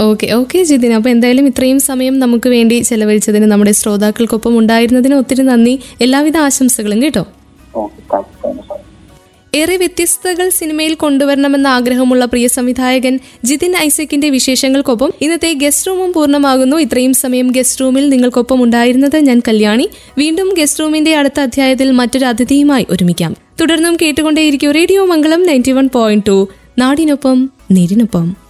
Okay okay Jithin. അപ്പോൾ എന്തായാലും ഇത്രയും സമയം നമുക്ക് വേണ്ടി ചെലവഴിച്ചതിന് നമ്മുടെ ശ്രോതാക്കൾക്കൊപ്പം ഉണ്ടായിരുന്നതിന് ഒത്തിരി നന്ദി. എല്ലാവിധ ആശംസകളും കേട്ടോ. ഓക്കെ ഏറെ വ്യത്യസ്തകൾ സിനിമയിൽ കൊണ്ടുവരണമെന്ന ആഗ്രഹമുള്ള പ്രിയ സംവിധായകൻ ജിതിൻ ഐസക്കിന്റെ വിശേഷങ്ങൾക്കൊപ്പം ഇന്നത്തെ ഗസ്റ്റ് റൂമും പൂർണമാകുന്നു. ഇത്രയും സമയം ഗസ്റ്റ് റൂമിൽ നിങ്ങൾക്കൊപ്പം ഉണ്ടായിരുന്നത് ഞാൻ കല്യാണി. വീണ്ടും ഗസ്റ്റ് റൂമിന്റെ അടുത്ത അധ്യായത്തിൽ മറ്റൊരു അതിഥിയുമായി ഒരുമിക്കാം. തുടർന്നും കേട്ടുകൊണ്ടേയിരിക്കും radio Mangalam ninety one point two. നാടിനൊപ്പം നേരിനൊപ്പം.